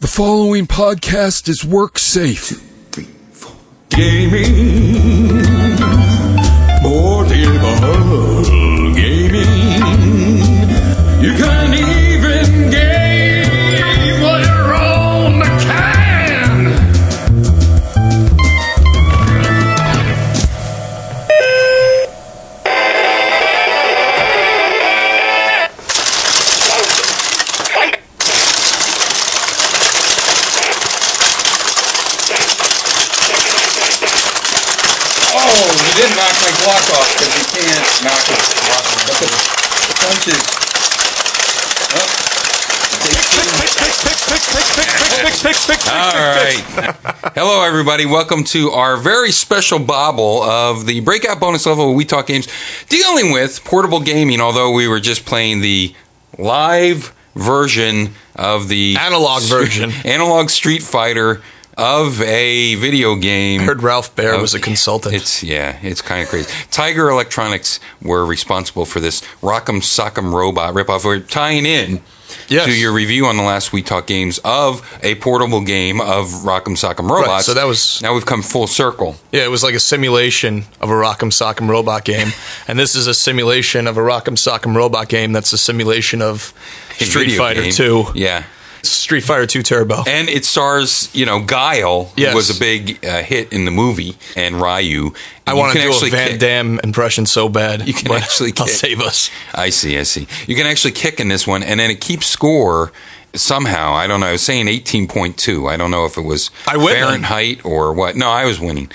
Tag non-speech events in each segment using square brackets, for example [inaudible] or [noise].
The following podcast is work safe. Two, three, four. Gaming. Portable gaming. You can the, the punch. All right. Hello, everybody. Welcome to our very special bobble of the breakout bonus level of We Talk Games, dealing with portable gaming. Although we were just playing the live version of the Analog version. [laughs] analog Street Fighter of a video game. I heard Ralph Baer was a consultant. It's yeah, it's kind of crazy. Tiger Electronics were responsible for this Rock'em Sock'em Robot ripoff. We're tying in Yes. to your review on the last We Talk Games of a portable game of Rock'em Sock'em Robots. so that was- now we've come full circle. yeah, it was like a simulation of a Rock'em Sock'em Robot game, [laughs] and this is a simulation of a Rock'em Sock'em Robot game. That's a simulation of Street Fighter game. Two, Yeah. Street Fighter Two Turbo. And it stars, you know, Guile Yes. was a big uh, hit in the movie, and Ryu. I want to do a Van kick- Damme impression so bad. You can actually [laughs] I'll save us. I see, I see. You can actually kick in this one, and then it keeps score somehow. I don't know. I was saying 18.2. I don't know if it was. Fahrenheit or what. No, I was winning.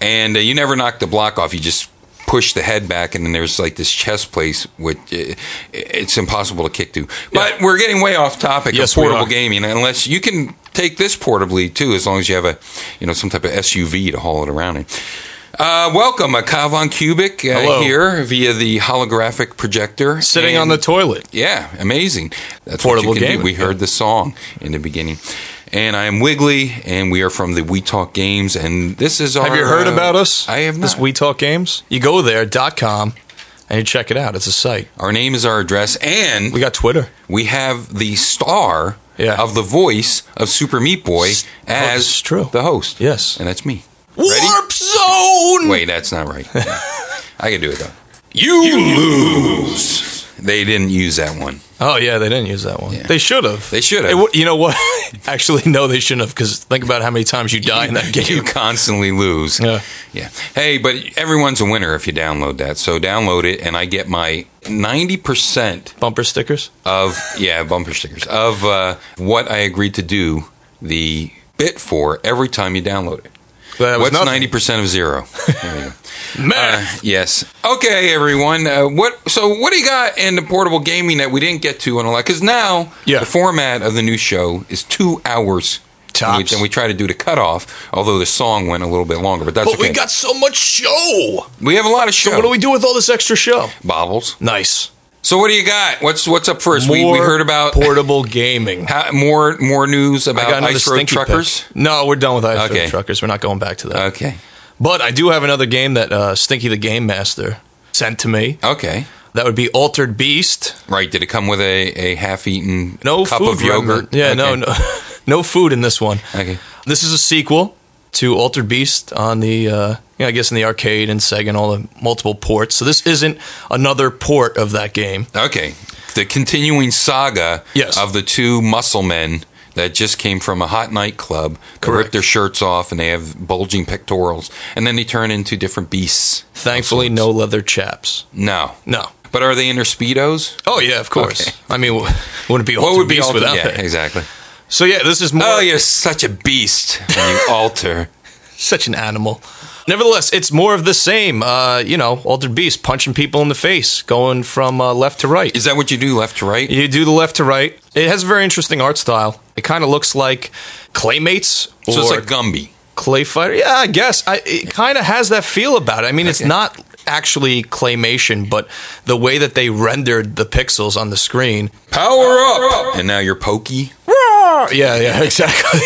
And uh, you never knocked the block off. You just push the head back, and then there's like this chest place, which uh, it's impossible to kick to. But we're getting way off topic Yes, of portable gaming, unless you can take this portably too, as long as you have a, you know, some type of SUV to haul it around in. Uh, welcome, uh, Kyle Von Kubik uh, here via the holographic projector. Sitting And- on the toilet. yeah, amazing. That's Portable what you can gaming, do. We heard the song in the beginning. And I am Wiggly, and we are from the We Talk Games, and this is our. Have you heard uh, about us? I have This not. We Talk Games. You go there dot com and you check it out. It's a site. Our name is our address, and We got Twitter. we have the star Yeah. of the voice of Super Meat Boy S- oh, as this true. the host. Yes. and that's me. Warp Zone. Wait, that's not right. [laughs] I can do it though. You lose. They didn't use that one. Oh yeah, they didn't use that one. Yeah. They should have. They should have. W- you know what? [laughs] Actually, no, they shouldn't have. Because think about how many times you die in that [laughs] game. You constantly lose. Yeah. Yeah. Hey, but everyone's a winner if you download that. So download it, and I get my 90% Bumper stickers. of, yeah, bumper stickers, of uh, what I agreed to do the bit for every time you download it. That was What's 90% of zero? Go. [laughs] Uh, yes. Okay, everyone. Uh, what? So, what do you got in the portable gaming that we didn't get to on a lot? Because now Yeah. the format of the new show is two hours. Tops. And we, we try to do the cutoff, although the song went a little bit longer. But that's but okay. we got so much show. We have a lot of show. So what do we do with all this extra show? Bobbles. Nice. So what do you got? What's what's up first? we, we heard about portable gaming. [laughs] ha- more more news about ice road truckers. pick. No, we're done with ice Okay. road truckers. We're not going back to that. Okay. But I do have another game that uh, Stinky the Game Master sent to me. Okay. That would be Altered Beast. Right. Did it come with a, a half eaten No cup food of yogurt? Yeah, no, no, [laughs] no food in this one. Okay. This is a sequel to Altered Beast on the, uh, you know, I guess in the arcade and Sega and all the multiple ports. So this isn't another port of that game. Okay. The continuing saga Yes. of the two muscle men that just came from a hot nightclub, Correct. rip their shirts off and they have bulging pectorals, and then they turn into different beasts. Thankfully, no leather chaps. No. No. But are they in their speedos? Oh yeah, of course. Okay. I mean, [laughs] wouldn't be What would be Beast without Yeah, that. exactly. So yeah, this is more Oh, you're such a beast when you [laughs] alter. such an animal. Nevertheless, it's more of the same. Uh, you know, Altered Beast punching people in the face, going from uh, left to right. Is that what you do, left to right? You do the left to right. It has a very interesting art style. It kind of looks like Claymates or So it's like Gumby. Clay Fighter. Yeah, I guess. I, it kind of has that feel about it. I mean, it's Okay. not actually claymation, but the way that they rendered the pixels on the screen. Power up! And now you're pokey. Yeah, yeah, [laughs] exactly.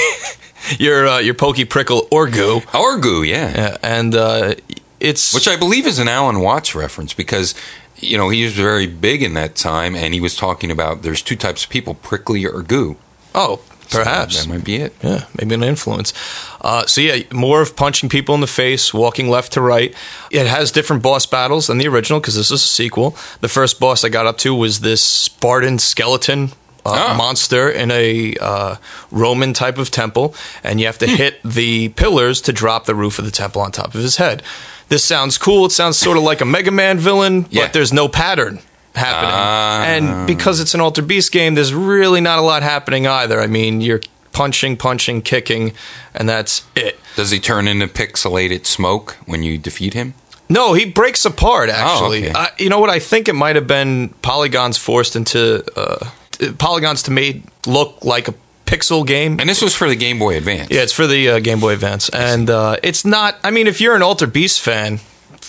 Your uh, your pokey prickle or goo, Orgu, yeah. yeah, and uh, it's Which I believe is an Alan Watts reference because, you know, he was very big in that time and he was talking about there's two types of people, prickly or goo. oh So Perhaps. that might be it. Yeah, maybe an influence. Uh, so yeah, more of punching people in the face, walking left to right. It has different boss battles than the original because this is a sequel. The first boss I got up to was this Spartan skeleton. Uh, Oh. Monster in a uh, Roman type of temple, and you have to hit the pillars to drop the roof of the temple on top of his head. This sounds cool. It sounds sort of like a Mega Man villain, Yeah. but there's no pattern happening. Ah. and because it's an Alter Beast game, there's really not a lot happening either. I mean, you're punching, punching, kicking, and that's it. Does he turn into pixelated smoke when you defeat him? No, he breaks apart. Actually, Oh, okay. uh, you know what? I think it might have been polygons forced into uh, polygons to made look like a pixel game. And this was for the Game Boy Advance. Yeah, it's for the uh, Game Boy Advance, and uh, it's not. I mean, if you're an Alter Beast fan,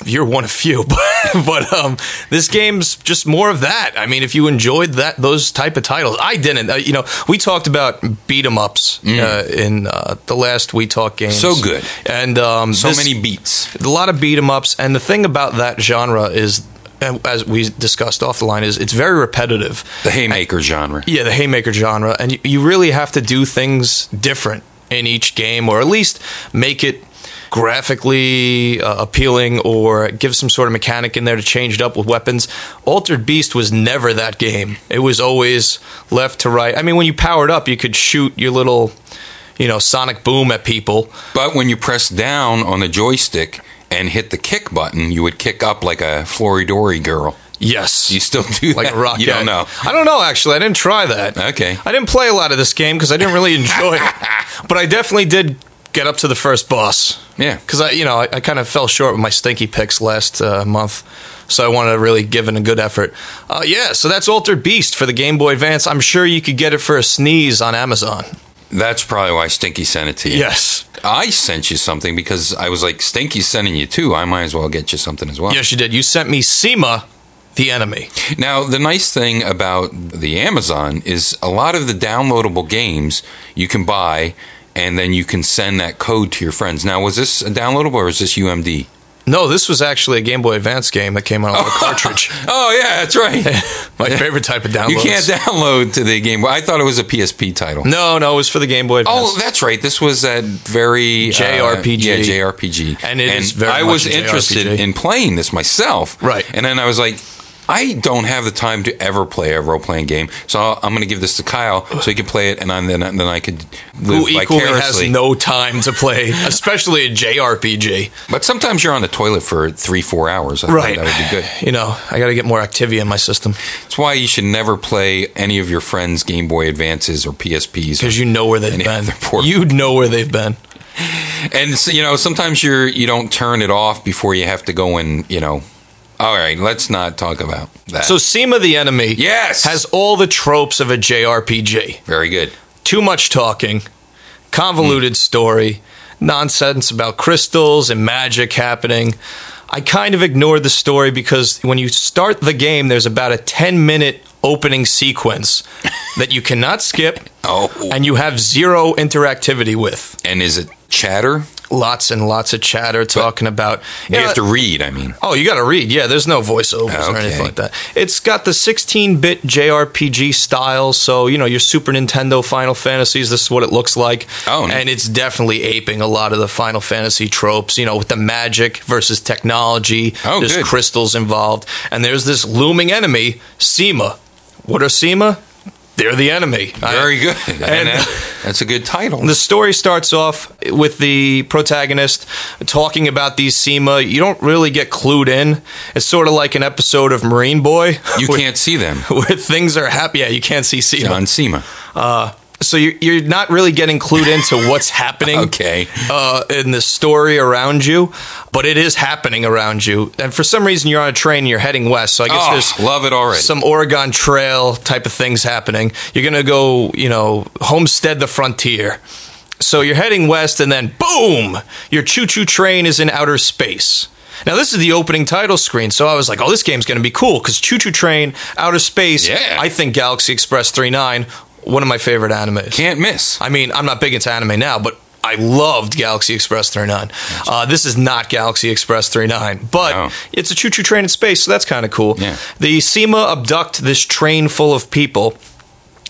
you're one of few. [laughs] But, but um, this game's just more of that. I mean, if you enjoyed that those type of titles, I didn't. Uh, you know, we talked about beat 'em ups uh, in uh, the last We Talk games. Mm. So good. and um, So this- many beats. a lot of beat 'em ups, and the thing about that genre is. And As we discussed off the line, is it's very repetitive. The Haymaker genre. Yeah, the haymaker genre, and you, you really have to do things different in each game, or at least make it graphically uh, appealing, or give some sort of mechanic in there to change it up with weapons. Altered Beast was never that game. It was always left to right. I mean, when you powered up, you could shoot your little, you know, sonic boom at people. But when you press down on the joystick and hit the kick button, you would kick up like a Floridori girl. Yes, You still do like that? a rock. You don't know. I don't know. Actually, I didn't try that. Okay. I didn't play a lot of this game because I didn't really enjoy it, [laughs] but I definitely did get up to the first boss. Yeah. because I, you know, I, I kind of fell short with my stinky picks last uh, month, so I wanted to really give it a good effort. Uh, yeah, so that's Altered Beast for the Game Boy Advance. I'm sure you could get it for a sneeze on Amazon. That's probably why Stinky sent it to you. Yes, I sent you something because I was like, Stinky's sending you too. I might as well get you something as well. yes, you did. You sent me CIMA, the enemy. Now, the nice thing about the Amazon is a lot of the downloadable games you can buy and then you can send that code to your friends. Now, was this a downloadable or is this UMD? No, this was actually a Game Boy Advance game that came out on a [laughs] cartridge. Oh, yeah, that's right. [laughs] My favorite type of download. [laughs] you can't download to the Game Boy. I thought it was a PSP title. No, no, it was for the Game Boy Advance. Oh, that's right. This was that very uh, JRPG. yeah, JRPG. And it is very I was a interested in playing this myself. Right. And then I was like, I don't have the time to ever play a role playing game, so I'm going to give this to Kyle so he can play it, and I'm, then then I could live who equally has vicariously. no time to play, especially a JRPG. but sometimes you're on the toilet for three, four hours. I thought Right. that would be good. You know, I got to get more activity in my system That's why you should never play any of your friends' Game Boy Advances or PSPs. because you know where they've Any been. other port- You know where they've been. And so, you know, sometimes you're you don't turn it off before you have to go and you know. All right, let's not talk about that. So CIMA the enemy yes, has all the tropes of a JRPG. very good. Too much talking, convoluted hmm. story, nonsense about crystals and magic happening. I kind of ignored the story because when you start the game, there's about a 10 minute opening sequence [laughs] that you cannot skip Oh, and you have zero interactivity with. and is it chatter? Lots and lots of chatter talking about. You Yeah, have to read. I mean, Oh, you got to read. Yeah, there's no voiceovers or anything like that. It's got the 16-bit JRPG style, so you know your Super Nintendo Final Fantasies. This is what it looks like. Oh, and it's definitely aping a lot of the Final Fantasy tropes. You know, with the magic versus technology. Oh, there's good. crystals involved, and there's this looming enemy, CIMA. What are CIMA? They're the enemy. Very good. [laughs] And, and- that- that's a good title. the story starts off with the protagonist talking about these CIMA. You don't really get clued in. It's sort of like an episode of Marine Boy. You [laughs] where, can't see them. [laughs] Where things are happy. Yeah, you can't see CIMA. John Sema. Uh, So you're, you're not really getting clued into what's happening [laughs] Okay. uh, in the story around you, but it is happening around you. And for some reason, you're on a train and you're heading west. So I guess Oh, there's love it already. some Oregon Trail type of things happening. You're going to go, you know, homestead the frontier. So you're heading west, and then boom, your choo choo train is in outer space. Now, this is the opening title screen, so I was like, oh, this game's going to be cool because Choo Choo Train, Outer Space, Yeah. I think Galaxy Express 39, one of my favorite animes. Can't miss. I mean, I'm not big into anime now, but I loved Galaxy Express 39. Uh, this is not Galaxy Express 39, but No. it's a choo choo train in space, so that's kind of cool. Yeah. The CIMA abduct this train full of people.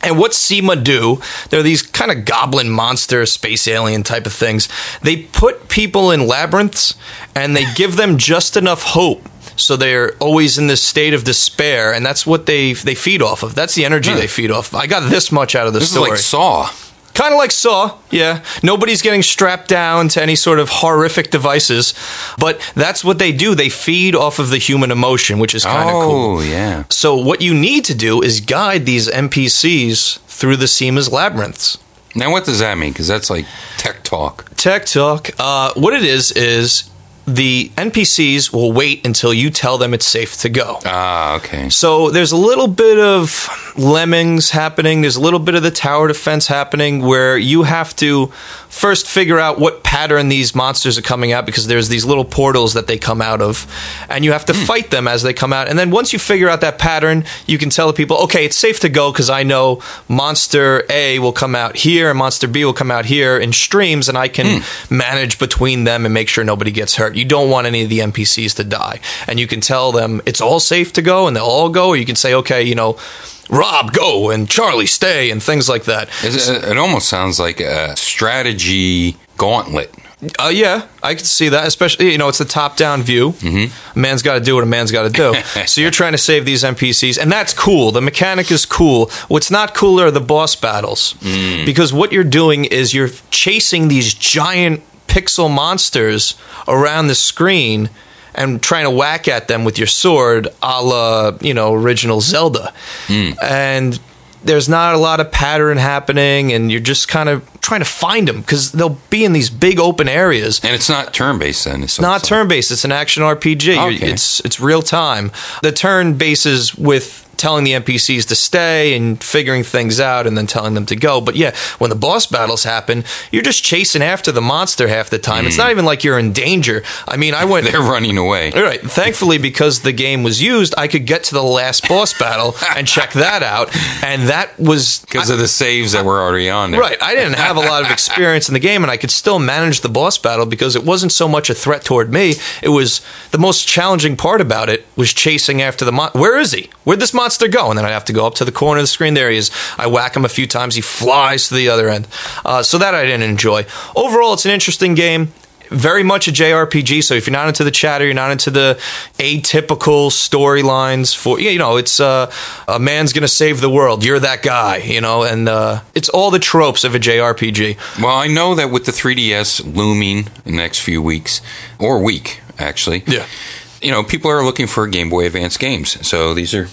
And what CIMA do, they're these kind of goblin monster, space alien type of things. They put people in labyrinths and they give them just enough hope. So they're always in this state of despair, and that's what they they feed off of. That's the energy Huh. they feed off. I got this much out of the This story. is like Saw. Kind of like Saw, yeah. Nobody's getting strapped down to any sort of horrific devices, but that's what they do. They feed off of the human emotion, which is kind of cool. Oh, yeah. So what you need to do is guide these NPCs through the CIMA's labyrinths. Now, what does that mean? Because that's like tech talk. Tech talk. Uh, what it is is the NPCs will wait until you tell them it's safe to go. Ah, okay. So there's a little bit of lemmings happening. There's a little bit of the tower defense happening where you have to first figure out what pattern these monsters are coming out because there's these little portals that they come out of, and you have to hmm. fight them as they come out. And then once you figure out that pattern, you can tell the people, okay, it's safe to go because I know monster A will come out here and monster B will come out here in streams, and I can hmm. manage between them and make sure nobody gets hurt. You don't want any of the NPCs to die, and you can tell them it's all safe to go, and they'll all go. Or you can say, okay, you know. Rob, go, and Charlie, stay, and things like that. It, it almost sounds like a strategy gauntlet. Uh, yeah, I can see that. Especially, you know, it's the top-down view. Mm-hmm. A man's got to do what a man's got to do. [laughs] so you're trying to save these NPCs, and that's cool. The mechanic is cool. What's not cool are the boss battles, because what you're doing is you're chasing these giant pixel monsters around the screen and trying to whack at them with your sword, a la you know original Zelda, hmm. and there's not a lot of pattern happening, and you're just kind of trying to find them because they'll be in these big open areas. And it's not turn based then. It's Not turn based; it's an action RPG. Okay. It's it's real time. The turn bases with telling the NPCs to stay and figuring things out, and then telling them to go. But yeah, when the boss battles happen, you're just chasing after the monster half the time. It's hmm. not even like you're in danger. I mean, I went. [laughs] They're running away. All right. Thankfully, because the game was used, I could get to the last boss battle and check that out, and that was [laughs] Because of the saves that were already on there. Right. I didn't have a lot of experience in the game, and I could still manage the boss battle because it wasn't so much a threat toward me. It was the most challenging part about it was chasing after the monster. Where is he? Where'd this monster go? And then I'd have to go up to the corner of the screen. There he is. I whack him a few times. He flies to the other end. Uh, so that I didn't enjoy. Overall, it's an interesting game. Very much a JRPG. So if you're not into the chatter, you're not into the atypical storylines for you know, it's uh, a man's gonna save the world. You're that guy, you know, and uh, it's all the tropes of a JRPG. Well, I know that with the 3DS looming in the next few weeks, or week, actually. Yeah. You know, people are looking for Game Boy Advance games. So these are.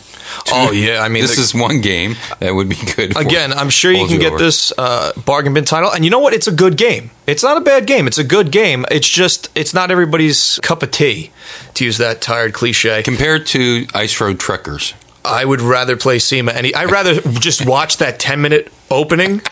Oh, [laughs] yeah, I mean, this the- is one game that would be good. for- Again, I'm sure you can get over. this uh, bargain bin title, and you know what? It's a good game. It's not a bad game. It's a good game. It's just it's not everybody's cup of tea, to use that tired cliche. Compared to Ice Road Truckers. I would rather play CIMA any. I'd rather [laughs] just watch that 10 minute opening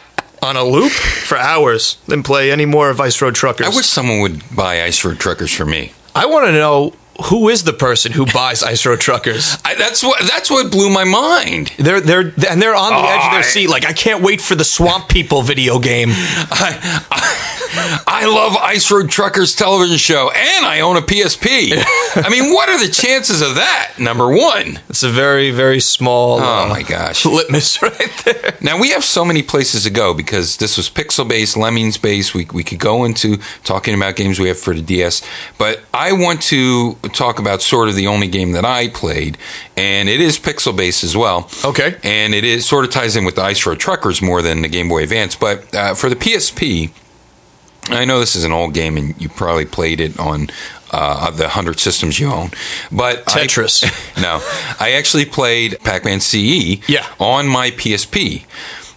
on a loop for hours than play any more of Ice Road Truckers. I wish someone would buy Ice Road Truckers for me. I want to know who is the person who buys [laughs] Ice Road Truckers. I, that's what that's what blew my mind. They're they're and they're on the edge of their seat. Like I can't wait for the Swamp People video game. [laughs] I, I, I love Ice Road Truckers television show, and I own a PSP. [laughs] I mean, what are the chances of that? Number one. It's a very very small. Oh uh, my gosh. litmus right there. Now we have so many places to go because this was pixel based, lemmings based. We we could go into talking about games we have for the DS, but I want to talk about sort of the only game that I played, and it is pixel based as well. Okay. and it is sort of ties in with the Ice Road Truckers more than the Game Boy Advance. But uh, for the PSP, I know this is an old game, and you probably played it on uh, the hundred systems you own. But I- Tetris. [laughs] no, I actually played Pac-Man CE Yeah. on my PSP.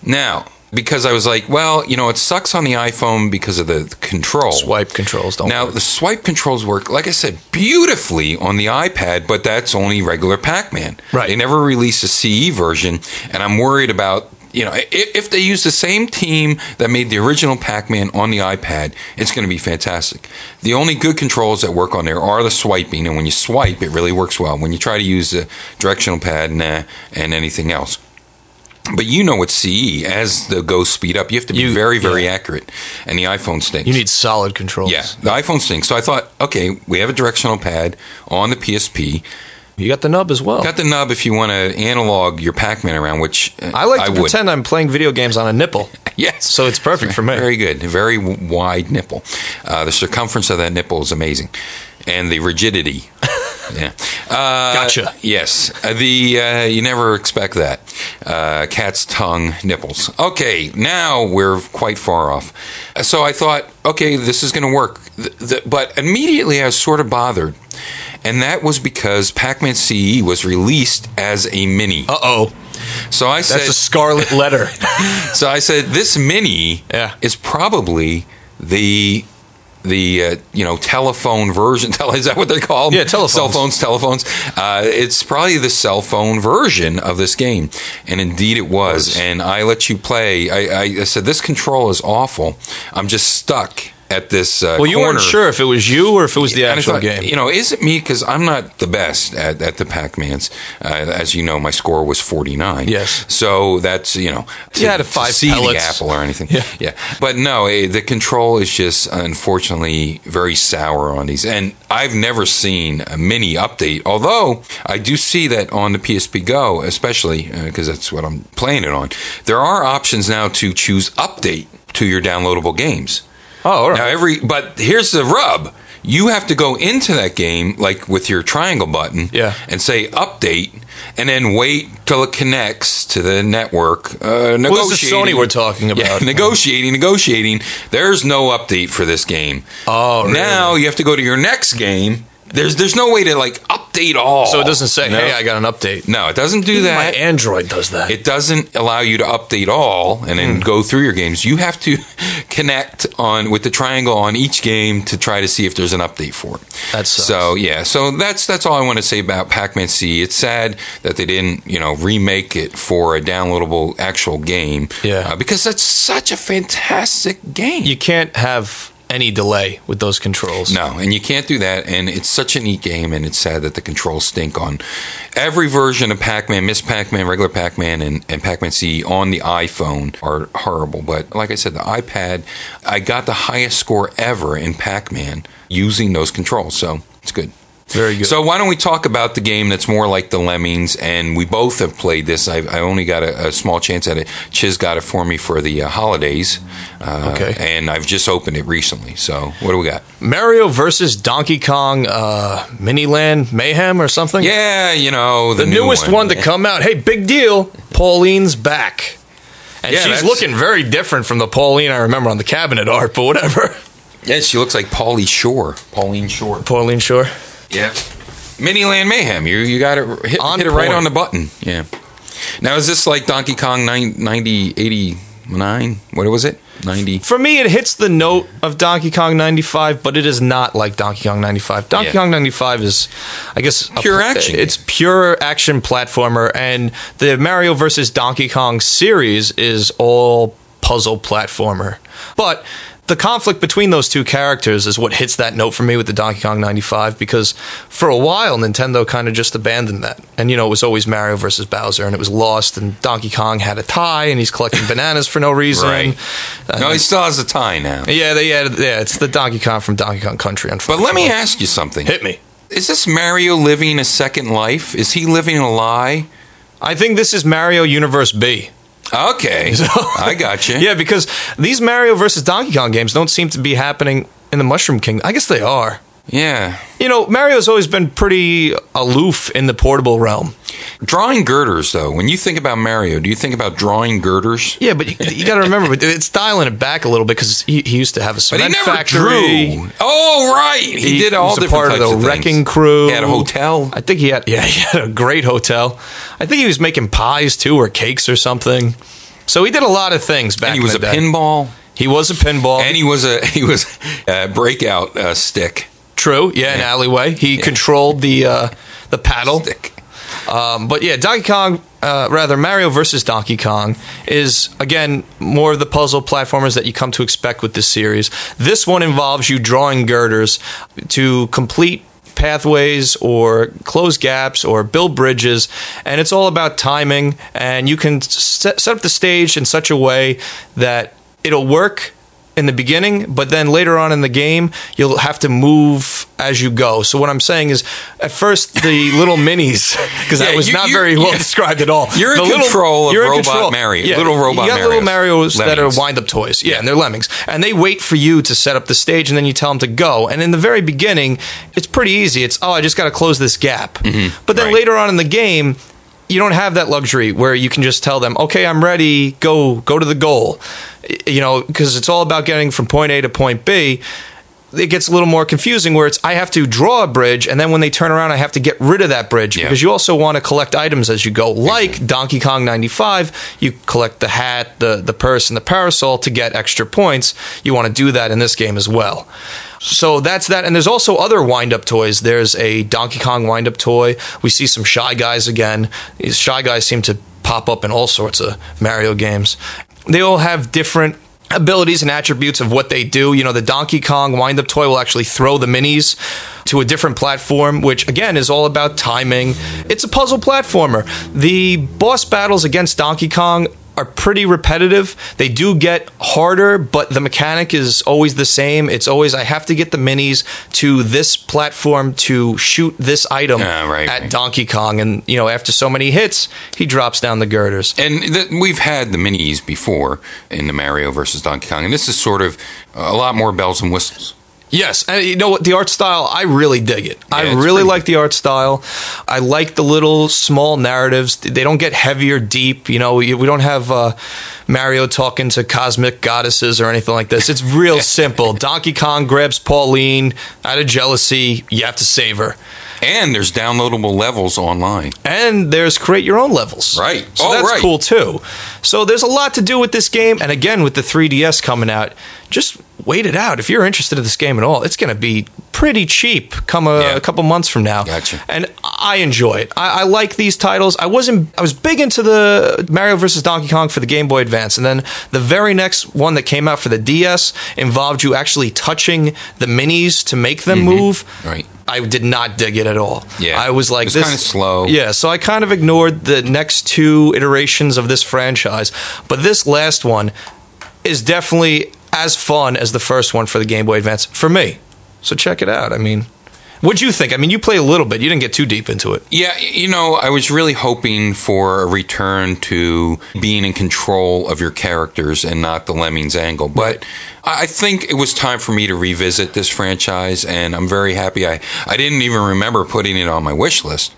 Now, because I was like, well, you know, it sucks on the iPhone because of the control. Swipe controls don't. Now, work. the swipe controls work, like I said, beautifully on the iPad, but that's only regular Pac Man. Right. They never released a CE version, and I'm worried about. You know, if they use the same team that made the original Pac-Man on the iPad, it's going to be fantastic. The only good controls that work on there are the swiping, and when you swipe, it really works well. When you try to use the directional pad, nah, and anything else. But you know with CE, as the goes speed up, you have to be You- very, very yeah. accurate, and the iPhone stinks. you need solid controls. Yeah, the iPhone stinks. So I thought, okay, we have a directional pad on the PSP. You got the nub as well. Got the nub if you want to analog your Pac-Man around, which uh, I like to pretend I'm playing video games on a nipple. [laughs] Yes. So it's perfect for me. Very good. Very wide nipple. Uh, the circumference of that nipple is amazing, and the rigidity. Yeah. Uh, Gotcha. Yes. Uh, the uh, you never expect that. Uh, cat's tongue nipples. Okay. Now we're quite far off. So I thought, okay, this is going to work. Th- th- but immediately I was sort of bothered. And that was because Pac-Man CE was released as a mini. Uh oh. So I said, That's a scarlet letter. [laughs] so I said, this mini Yeah. is probably the the uh, you know telephone version. [laughs] Is that what they're called? Yeah, telephones. Cell phones, telephones. Uh, it's probably the cell phone version of this game, and indeed it was. And I let you play. I, I, I said this control is awful. I'm just stuck at this. Uh, well, you corner. weren't sure if it was you or if it was the actual thought, game. You know, is it me? Because I'm not the best at, at the Pac-Mans. Uh, as you know, my score was 49. Yes. So that's, you know, You had a to five see the pellets. apple or anything. Yeah. Yeah. But no, eh, the control is just, unfortunately, very sour on these. And I've never seen a mini update, although I do see that on the PSP Go, especially because that's what I'm playing it on, there are options now to choose update to your downloadable games. Oh, right. Now every but here's the rub. You have to go into that game like with your triangle button Yeah. and say update and then wait till it connects to the network. Uh, negotiating. Well, this is Sony we're talking Yeah, about. [laughs] negotiating, negotiating. There's no update for this game. Oh, really? Now you have to go to your next game. There's there's no way to like update all. so it doesn't say, No. "Hey, I got an update." No, it doesn't do Even that. My Android does that. It doesn't allow you to update all and then go through your games. You have to [laughs] connect on with the triangle on each game to try to see if there's an update for it. That sucks. So yeah, so that's that's all I want to say about Pac-Man C. It's sad that they didn't you know remake it for a downloadable actual game. Yeah. uh, because that's such a fantastic game. you can't have any delay with those controls. No, and you can't do that. And it's such a neat game, and it's sad that the controls stink on every version of Pac Man, Miss Pac Man, regular Pac Man, and, and Pac Man C on the iPhone are horrible. But like I said, the iPad, I got the highest score ever in Pac Man using those controls. So it's good. Very good. So why don't we talk about the game that's more like the Lemmings? And we both have played this. I, I only got a, a small chance at it. Chiz got it for me for the uh, holidays. Uh, Okay. And I've just opened it recently. So what do we got? Mario versus Donkey Kong, uh, Miniland Mayhem or something. Yeah, you know the, the, new newest one. to come out. Hey, big deal! Pauline's back, and Yeah, she's looking very different from the Pauline I remember on the cabinet art. But whatever. Yeah, she looks like Pauly Shore. Pauline Shore. Pauline Shore. Yeah. Miniland Mayhem. You you got it hit, On hit it right point. on the button. Yeah. Now is this like Donkey Kong 9, 90 89? What was it? 90. For me, it hits the note of Donkey Kong 95, but it is not like Donkey Kong 95. Donkey Yeah. Kong 95 is, I guess, Pure pl- action. It's pure action platformer, and the Mario versus Donkey Kong series is all puzzle platformer. But the conflict between those two characters is what hits that note for me with the Donkey Kong 95 because for a while Nintendo kind of just abandoned that. And you know, it was always Mario versus Bowser and it was lost and Donkey Kong had a tie and he's collecting bananas for no reason. Right. Uh, No, he still has a tie now. yeah, they, yeah, yeah, it's the Donkey Kong from Donkey Kong Country. But let me ask you something. hit me. Is this Mario living a second life? Is he living a lie? I think this is Mario Universe B. Okay. [laughs] I got you. Yeah, because these Mario versus Donkey Kong games don't seem to be happening in the Mushroom Kingdom. I guess they are. Yeah. You know, Mario's always been pretty aloof in the portable realm. Drawing girders, though. When you think about Mario, do you think about drawing girders? Yeah, but you, you got to remember, but it's dialing it back a little bit because he, he used to have a But he never factory. drew. Oh, right. He, did all was different part of the things. wrecking crew. He had a hotel. I think he had yeah, [laughs] he had a great hotel. I think he was making pies too, or cakes or something. So he did a lot of things back. And he was a day. pinball. He was a pinball. And he was a [laughs] he was a breakout uh, stick. True, yeah, an alleyway. He controlled the uh, the paddle. Um, but yeah, Donkey Kong, uh, rather Mario versus Donkey Kong, is again more of the puzzle platformers that you come to expect with this series. This one involves you drawing girders to complete pathways or close gaps or build bridges and it's all about timing and you can set, set up the stage in such a way that it'll work in the beginning, but then later on in the game, you'll have to move as you go. So what I'm saying is, at first the little minis, [laughs] because Yeah, that was you- not very well yeah. described at all. You're in The little- control of in robot Mario- little robot You got little Marios. Mario's that are wind-up toys, yeah, and they're lemmings, and they wait for you to set up the stage, and then you tell them to go. And in the very beginning, it's pretty easy. It's oh, I just got to close this gap. But then Mm-hmm. Right. later on in the game, you don't have that luxury where you can just tell them, "Okay, I'm ready. Go, go to the goal." You know, because it's all about getting from point A to point B. It gets a little more confusing where it's I have to draw a bridge, and then when they turn around, I have to get rid of that bridge Yeah. because you also want to collect items as you go. Like Donkey Kong 95, you collect the hat, the the purse, and the parasol to get extra points. You want to do that in this game as well. So that's that. And there's also other wind up toys. There's a Donkey Kong wind up toy. We see some Shy Guys again. These Shy Guys seem to pop up in all sorts of Mario games. They all have different abilities and attributes of what they do. You know, the Donkey Kong wind up toy will actually throw the minis to a different platform, which again is all about timing. It's a puzzle platformer. The boss battles against Donkey Kong are pretty repetitive. They do get harder, but the mechanic is always the same. It's always I have to get the minis to this platform to shoot this item Ah, right, at right. Donkey Kong, and you know after so many hits, he drops down the girders. And th- we've had the minis before in the Mario versus Donkey Kong, and this is sort of a lot more bells and whistles. Yes, and you know what? The art style, I really dig it. I really like the art style. I like the little small narratives. They don't get heavy or deep. You know, we we don't have uh, Mario talking to cosmic goddesses or anything like this. It's real [laughs] simple. Donkey Kong grabs Pauline out of jealousy. You have to save her. And there's downloadable levels online. And there's create your own levels. Right. So Oh, that's right. cool too. So there's a lot to do with this game. And again, with the 3DS coming out, just wait it out. If you're interested in this game at all, it's going to be pretty cheap come a, Yeah. a couple months from now. Gotcha. And I enjoy it. I, I like these titles. I wasn't. I was big into the Mario versus Donkey Kong for the Game Boy Advance, and then the very next one that came out for the DS involved you actually touching the minis to make them move. Mm-hmm. Right. I did not dig it at all. Yeah. I was like, was this kinda slow. Yeah, so I kind of ignored the next two iterations of this franchise, but this last one is definitely as fun as the first one for the Game Boy Advance for me. So check it out. I mean, what'd you think? I mean, you play a little bit. You didn't get too deep into it. Yeah, you know, I was really hoping for a return to being in control of your characters and not the Lemmings angle. But I think it was time for me to revisit this franchise, and I'm very happy. I, I didn't even remember putting it on my wish list,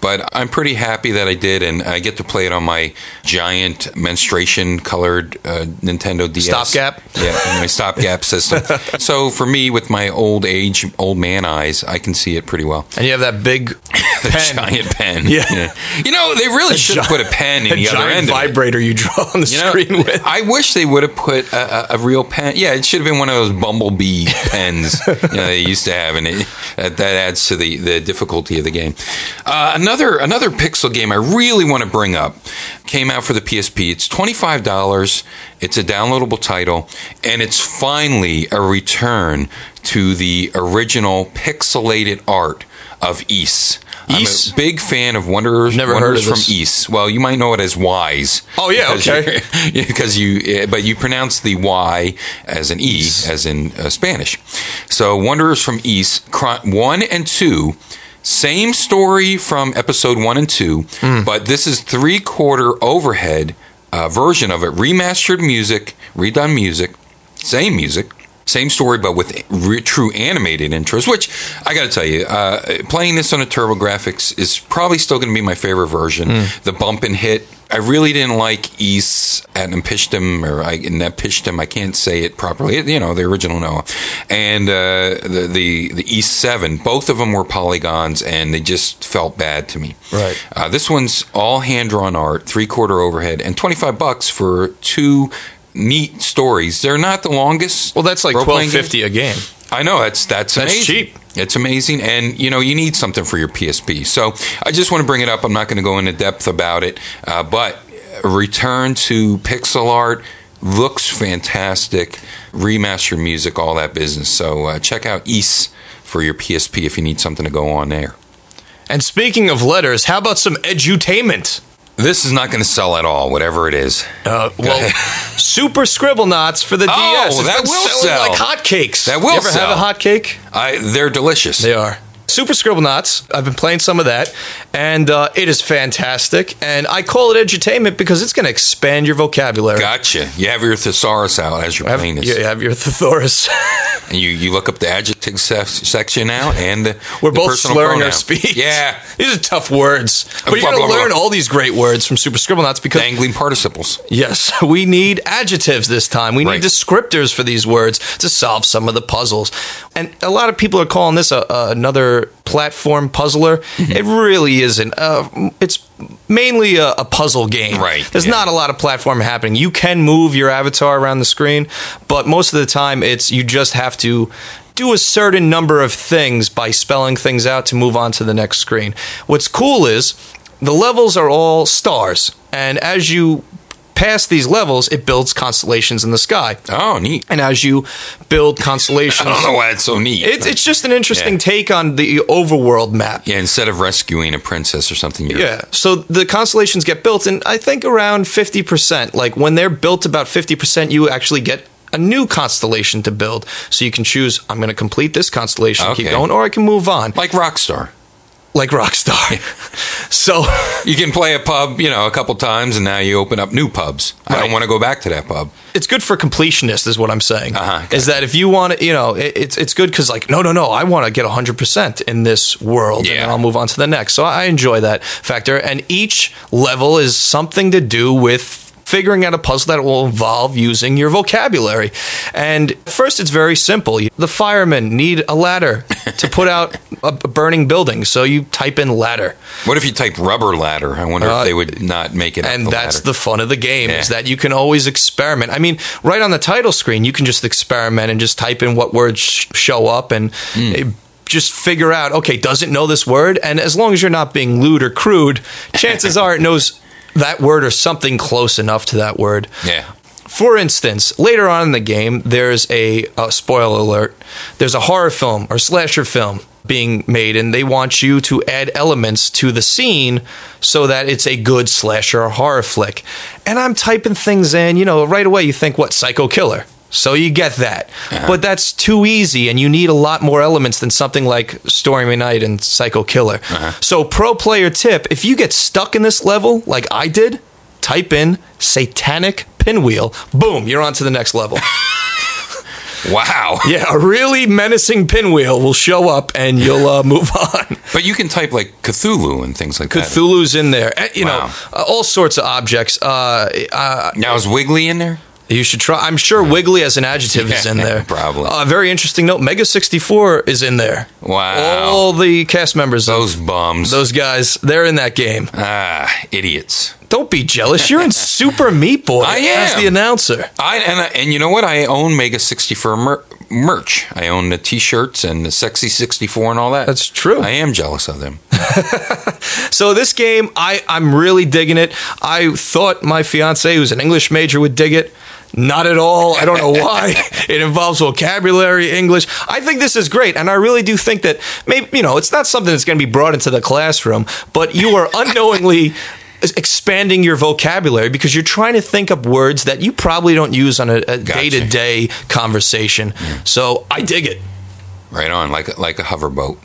but I'm pretty happy that I did, and I get to play it on my giant menstruation colored uh, Nintendo DS. Stopgap? Yeah, my stopgap [laughs] system. so for me, with my old age, old man eyes, I can see it pretty well. And you have that big [laughs] pen. giant pen. Yeah. You know, they really should have gi- put a pen in the other end vibrator you draw on the You know, screen with. I wish they would have put a, a, a real pen. Yeah, it should have been one of those bumblebee pens [laughs] you know, they used to have, and it, that, that adds to the, the difficulty of the game. Uh, another another pixel game I really want to bring up came out for the PSP. It's twenty five dollars. It's a downloadable title, and it's finally a return to the original pixelated art of Ys. Ys? I'm a big fan of Wanderers, Never heard of from this. Ys. Well, you might know it as Wise. Oh, yeah, Because okay. you- [laughs] because you eh, but you pronounce the y as an e as in uh, spanish so wanderers from Ys 1 and 2 same story from episode 1 and 2 Hmm. but this is three quarter overhead uh, version of it remastered music redone music same music same story, but with re- true animated intros. Which I got to tell you, uh, playing this on a TurboGrafx is probably still going to be my favorite version. The bump and hit. I really didn't like Ys at Napishtim or I, Napishtim. I can't say it properly. You know the original Noah and uh, the the the Ys Seven. Both of them were polygons, and they just felt bad to me. Right. Uh, this one's all hand drawn art, three quarter overhead, and twenty five bucks for two neat stories. They're not the longest. Well, that's like twelve fifty a game. I know that's that's That's amazing. cheap. It's amazing, and you know you need something for your PSP. So I just want to bring it up. I'm not going to go into depth about it, uh, but return to pixel art looks fantastic. Remaster music, all that business. So uh, check out Ys for your PSP if you need something to go on there. And speaking of letters, how about some edutainment? This is not going to sell at all, whatever it is. Uh, well. [laughs] Super Scribblenauts for the DS. It's that been will selling sell. like hotcakes. That will you ever sell. have a hot cake? I, they're delicious. They are. Super Scribblenauts. I've been playing some of that, and uh, it is fantastic. And I call it edutainment because it's going to expand your vocabulary. Gotcha. You have your thesaurus out as you're Have, playing this. you have your thesaurus. [laughs] And you, you look up the adjective se- section now and the, We're the both personal slurring pronoun. our speech. Yeah. [laughs] These are tough words. But Blah, you're going to blah. learn all these great words from Super Scribblenauts because Dangling participles. Yes, [laughs] we need adjectives this time. We need Right. descriptors for these words to solve some of the puzzles. And a lot of people are calling this a, a, another platform puzzler. Mm-hmm. It really isn't. Uh, it's mainly a, a puzzle game. Right, There's yeah. not a lot of platform happening. You can move your avatar around the screen, but most of the time it's you just have to do a certain number of things by spelling things out to move on to the next screen. What's cool is the levels are all stars, and as you pass these levels, it builds constellations in the sky. Oh, neat. And as you build constellations, [laughs] I don't know why it's so neat. it's, it's just an interesting Yeah. take on the overworld map. yeah, instead of rescuing a princess or something, you're, Yeah. So the constellations get built, and I think around 50%. Like when they're built about 50%, you actually get a new constellation to build. So you can choose, I'm going to complete this constellation, keep going, or I can move on, like Rockstar. like Rockstar. [laughs] so [laughs] You can play a pub, you know, a couple times, and now you open up new pubs. I don't want to go back to that pub. it's good for completionists, is what I'm saying. Uh-huh, okay. Is that if you want to, you know, it, it's it's good because like, no, no, no, I want to get 100% in this world, and Yeah. then I'll move on to the next. So I enjoy that factor, and each level is something to do with figuring out a puzzle that will involve using your vocabulary. And first, it's very simple. The firemen need a ladder to put out a burning building, so you type in ladder. What if you type rubber ladder? I wonder Uh, if they would not make it. and the that's ladder. the fun of the game Yeah. is that you can always experiment. I mean, right on the title screen, you can just experiment and just type in what words sh- show up and Hmm. eh, just figure out. Okay, does it know this word? And as long as you're not being lewd or crude, chances are it knows that word or something close enough to that word. yeah. For instance, later on in the game, there's a, spoiler alert. There's a horror film or slasher film being made, and they want you to add elements to the scene so that it's a good slasher or horror flick. And I'm typing things in, you know, right away you think, what, Psycho Killer? So you get that. But that's too easy, and you need a lot more elements than something like Stormy Night and Psycho Killer. So, pro player tip if you get stuck in this level, like I did, type in satanic pinwheel. Boom, you're on to the next level. [laughs] Wow. yeah, a really menacing pinwheel will show up and you'll uh, move [laughs] on. But you can type like Cthulhu and things like that. Cthulhu's in there. Eh, You Wow. know, uh, all sorts of objects. Uh, uh, Now is Wiggly in there? You should try. I'm sure Wiggly as an adjective is in there. probably. Uh, very interesting note. Mega 64 is in there. Wow. All the cast members. of Those bums. Those guys, they're in that game. ah, idiots. Don't be jealous. You're in [laughs] Super Meat Boy I am. as the announcer. I and I, and you know what? I own Mega 64 mer- merch. I own the T-shirts and the Sexy 64 and all that. That's true. I am jealous of them. [laughs] So this game, I, I'm really digging it. I thought my fiance, who's an English major, would dig it. Not at all. I don't know why. it involves vocabulary, English. I think this is great, and I really do think that maybe you know it's not something that's going to be brought into the classroom, but you are unknowingly [laughs] expanding your vocabulary because you're trying to think up words that you probably don't use on a day to day conversation. Hmm. So I dig it. Right on, like a- like a hoverboat.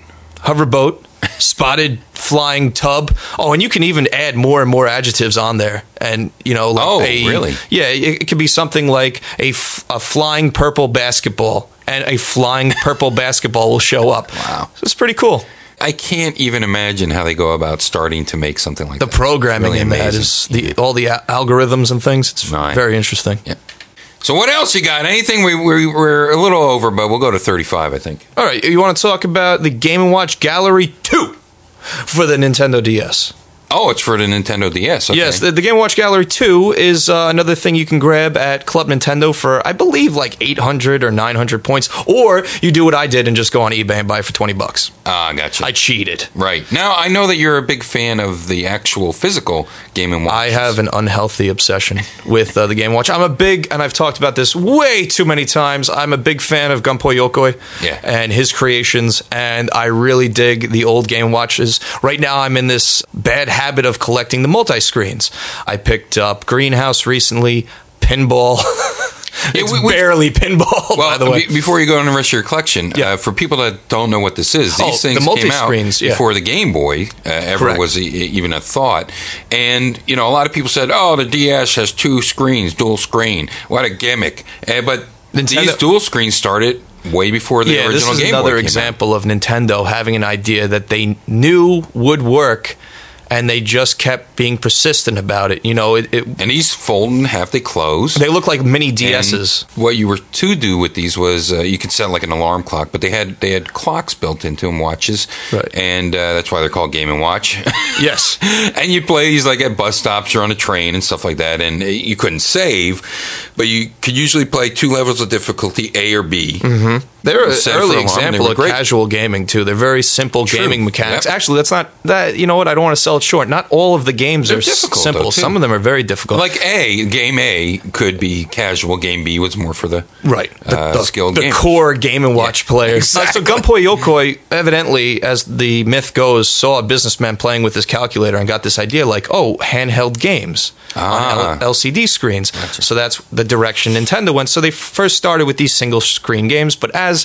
Hoverboat, spotted flying tub. Oh, and you can even add more and more adjectives on there. And you know, like Oh, a, really? Yeah, it, it could be something like a, f- a flying purple basketball, and a flying purple [laughs] basketball will show up. Wow. so it's pretty cool. I can't even imagine how they go about starting to make something like that. The that. programming Really in that amazing. is the all the a- algorithms and things. It's Right. very interesting. Yeah. So what else you got? Anything? We, we we're a little over, but we'll go to 35, I think. All right, you want to talk about the Game and Watch Gallery Two for the Nintendo DS? Oh, it's for the Nintendo DS. Okay. Yes, the, the Game Watch Gallery 2 is uh, another thing you can grab at Club Nintendo for, I believe, like 800 or 900 points. Or you do what I did and just go on eBay and buy it for 20 bucks. Ah, gotcha. I cheated. right now, I know that you're a big fan of the actual physical Game Watch. I have an unhealthy obsession with uh, the Game Watch. I'm a big, and I've talked about this way too many times. I'm a big fan of Gunpei Yokoi Yeah. and his creations, and I really dig the old Game Watches. Right now, I'm in this bad habit of collecting the multi screens. I picked up Greenhouse recently, Pinball. [laughs] it's we- we- barely pinball, Well, by the way. be- before you go on the rest of your collection, Yeah. uh, for people that don't know what this is, Oh, these the things came out yeah. before the Game Boy uh, ever Correct. was e- even a thought. And you know, a lot of people said, "Oh, the DS has two screens, dual screen. What a gimmick!" Uh, but these dual screens started way before the yeah, original is Game Boy another came out. example of Nintendo having an idea that they knew would work, and they just kept being persistent about it. You know, it, it And these fold in half, they close. they look like mini And DSs. What you were to do with these was uh, you could set like an alarm clock, but they had they had clocks built into them, watches, Right. and uh, that's why they're called Game and Watch. [laughs] Yes. and you'd play these like at bus stops or on a train and stuff like that, and uh, you couldn't save, but you could usually play two levels of difficulty, A or B. Mm-hmm. They're an early alarm, and they example of great. casual gaming too. They're very simple True. gaming mechanics. Yep. Actually, that's not that. You know what? I don't want to sell it short. Not all of the games They're are difficult, simple. though. Some of them are very difficult. Like A, game A could be casual. Game B was more for the Right. The, uh, the, skilled the gamers. core Game and Watch players. Uh, [laughs] exactly. so Gunpei Yokoi, evidently, as the myth goes, saw a businessman playing with his calculator and got this idea like, oh, handheld games Ah. on L- LCD screens. So that's the direction Nintendo went. So they first started with these single screen games, but as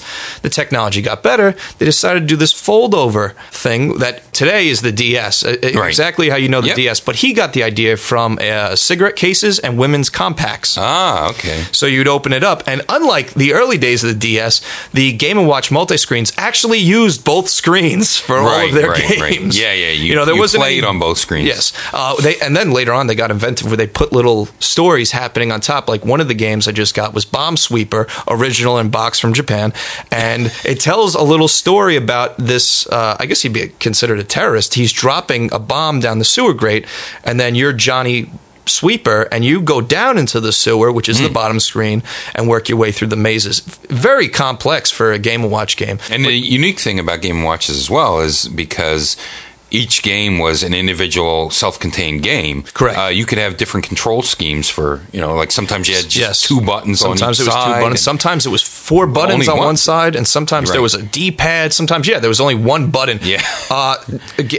the technology got better, they decided to do this fold over thing that today is the DS. Uh, uh, Right. Exactly how you know the Yep. DS. But he got the idea from uh, cigarette cases and women's compacts. Ah, okay. So you'd open it up, and unlike the early days of the DS, the Game and Watch multi screens actually used both screens for all of their right, right. games. Yeah, yeah, you- know there you wasn't played any- on both screens. Yes, uh, they and then later on they got inventive where they put little stories happening on top. Like one of the games I just got was Bomb Sweeper, original in box from Japan, and it tells a little story about this. Uh, I guess he'd be considered a terrorist. He's dropping a bomb down the sewer grate, and then you're Johnny sweeper and you go down into the sewer which is Hmm. the bottom screen and work your way through the mazes very complex for a game watch game And the unique thing about Game Watches as well is because each game was an individual, self-contained game. Correct. Uh, you could have different control schemes for you know, like sometimes you had just yes two buttons sometimes on it each was two buttons sometimes it was four buttons on one. one side and sometimes there was a d-pad sometimes yeah there was only one button Yeah. [laughs] uh,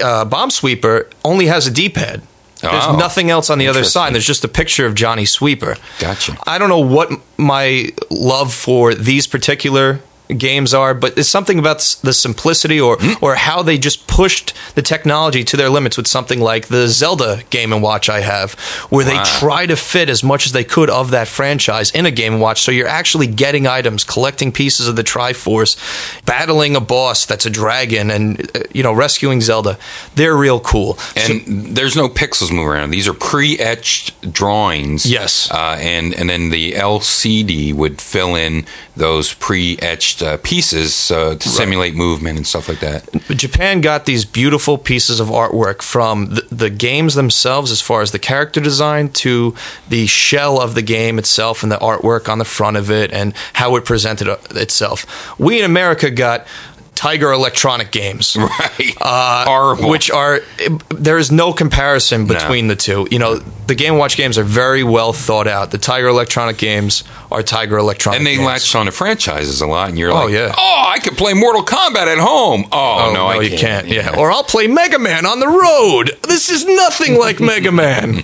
uh, bomb sweeper only has a d-pad there's Oh, nothing else on the other side. There's just a picture of Johnny Sweeper. Gotcha. I don't know what my love for these particular games are, but it's something about the simplicity or Hmm? or how they just pushed the technology to their limits with something like the Zelda Game and Watch I have, where they Wow. try to fit as much as they could of that franchise in a Game and Watch. So you're actually getting items, collecting pieces of the Triforce, battling a boss that's a dragon, and uh, you know rescuing Zelda. They're real cool. So- And there's no pixels moving around. These are pre-etched drawings. Yes. uh, and and then the LCD would fill in those pre-etched uh, pieces uh, to simulate movement and stuff like that. Japan got these beautiful pieces of artwork from the, the games themselves, as far as the character design to the shell of the game itself and the artwork on the front of it and how it presented uh, itself. We in America got Tiger Electronic Games. [laughs] Right. Uh, Horrible. Which are there is no comparison between the two. You know, the Game Watch games are very well thought out. The Tiger Electronic games are Tiger Electronic, and they games. latched on to franchises a lot, and you're Oh, like, yeah. oh, I could play Mortal Kombat at home. Oh, no, I you can't. can't. Yeah. Or I'll play Mega Man on the road. This is nothing like [laughs] Mega Man.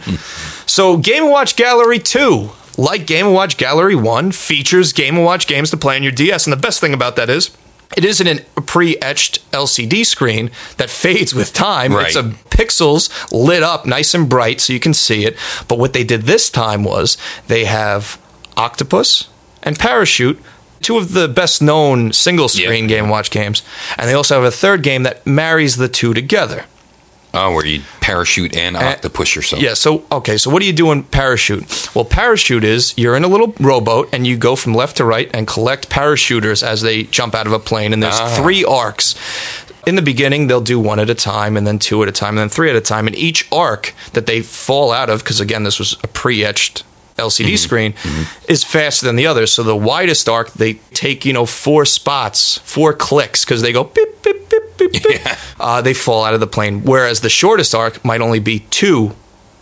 So, Game Watch Gallery 2, like Game Watch Gallery 1, features Game Watch games to play on your DS. And the best thing about that is, it isn't a pre-etched LCD screen that fades with time. Right. It's a pixels lit up nice and bright so you can see it. But what they did this time was they have Octopus and Parachute, two of the best known single screen Yeah. Game Watch games. And they also have a third game that marries the two together. Oh, where you parachute and octopus yourself. Yeah, so okay, so what do you do in parachute? Well, parachute is you're in a little rowboat and you go from left to right and collect parachuters as they jump out of a plane and there's Ah. three arcs. In the beginning, they'll do one at a time, and then two at a time, and then three at a time. And each arc that they fall out of, because again, this was a pre-etched LCD mm-hmm. screen, mm-hmm. is faster than the others. So the widest arc, they take you know four spots, four clicks, because they go beep beep beep beep beep. [laughs] Uh, they fall out of the plane. Whereas the shortest arc might only be two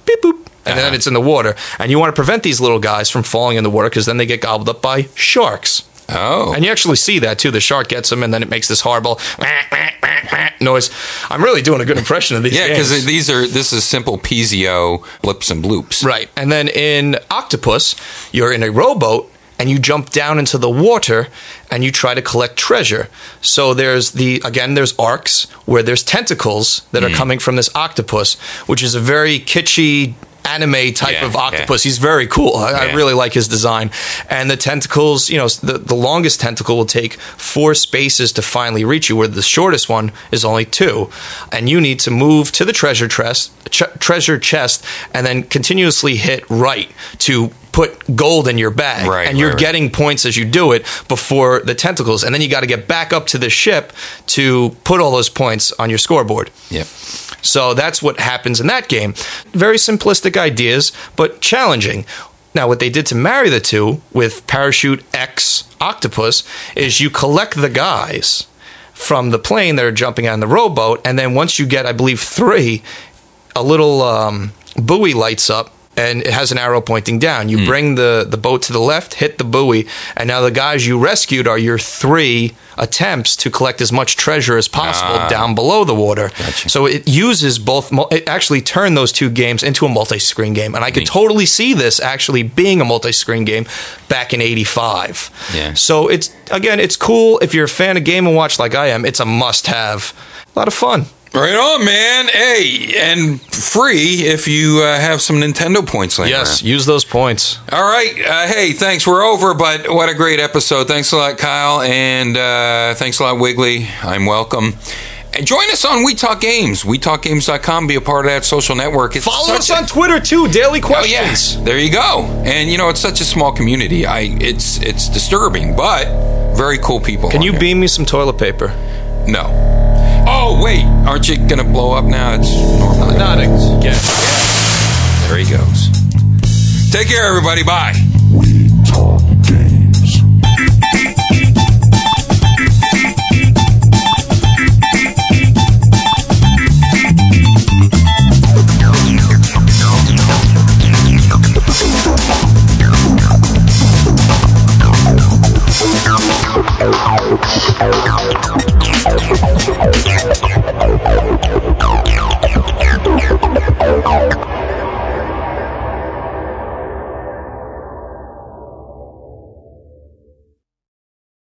beep boop, and then Uh-huh. it's in the water. And you want to prevent these little guys from falling in the water because then they get gobbled up by sharks. Oh. And you actually see that too. The shark gets them, and then it makes this horrible [laughs] noise. I'm really doing a good impression of these. Yeah, because these are this is simple piezo blips and bloops. Right. And then in Octopus, you're in a rowboat and you jump down into the water and you try to collect treasure. So there's the again there's arcs where there's tentacles that Hmm. are coming from this octopus, which is a very kitschy anime type Yeah, of yeah. octopus. He's very cool. I, I really like his design. And the tentacles, you know, the, the longest tentacle will take four spaces to finally reach you, where the shortest one is only two. And you need to move to the treasure chest, ch- treasure chest, and then continuously hit right to put gold in your bag. Right, and you're right, right. getting points as you do it before the tentacles. And then you got to get back up to the ship to put all those points on your scoreboard. Yep. So that's what happens in that game. Very simplistic ideas, but challenging. Now, what they did to marry the two with Parachute X Octopus is you collect the guys from the plane that are jumping on the rowboat, and then once you get, I believe, three, a little um, buoy lights up. And it has an arrow pointing down. You hmm. bring the, the boat to the left, hit the buoy, and now the guys you rescued are your three attempts to collect as much treasure as possible ah. down below the water. So it uses both. It actually turned those two games into a multi-screen game, and I could totally see this actually being a multi-screen game back in '85. Yeah. So it's again, it's cool if you're a fan of Game and Watch like I am. It's a must-have. A lot of fun. Right on, man. Hey, and free if you uh, have some Nintendo points laying Yes, around. use those points. All right. Uh, hey, thanks. We're over, but what a great episode. Thanks a lot, Kyle. And uh, thanks a lot, Wiggly. I'm welcome. And join us on We Talk Games, WeTalkGames.com. Be a part of that social network. It's Follow us a- on Twitter too. Daily questions. Oh yes, there you go. And you know it's such a small community. I it's it's disturbing, but very cool people. Can you there. beam me some toilet paper? No. Oh wait, aren't you gonna blow up now? It's normal. Not again. There he goes. Take care, everybody. Bye.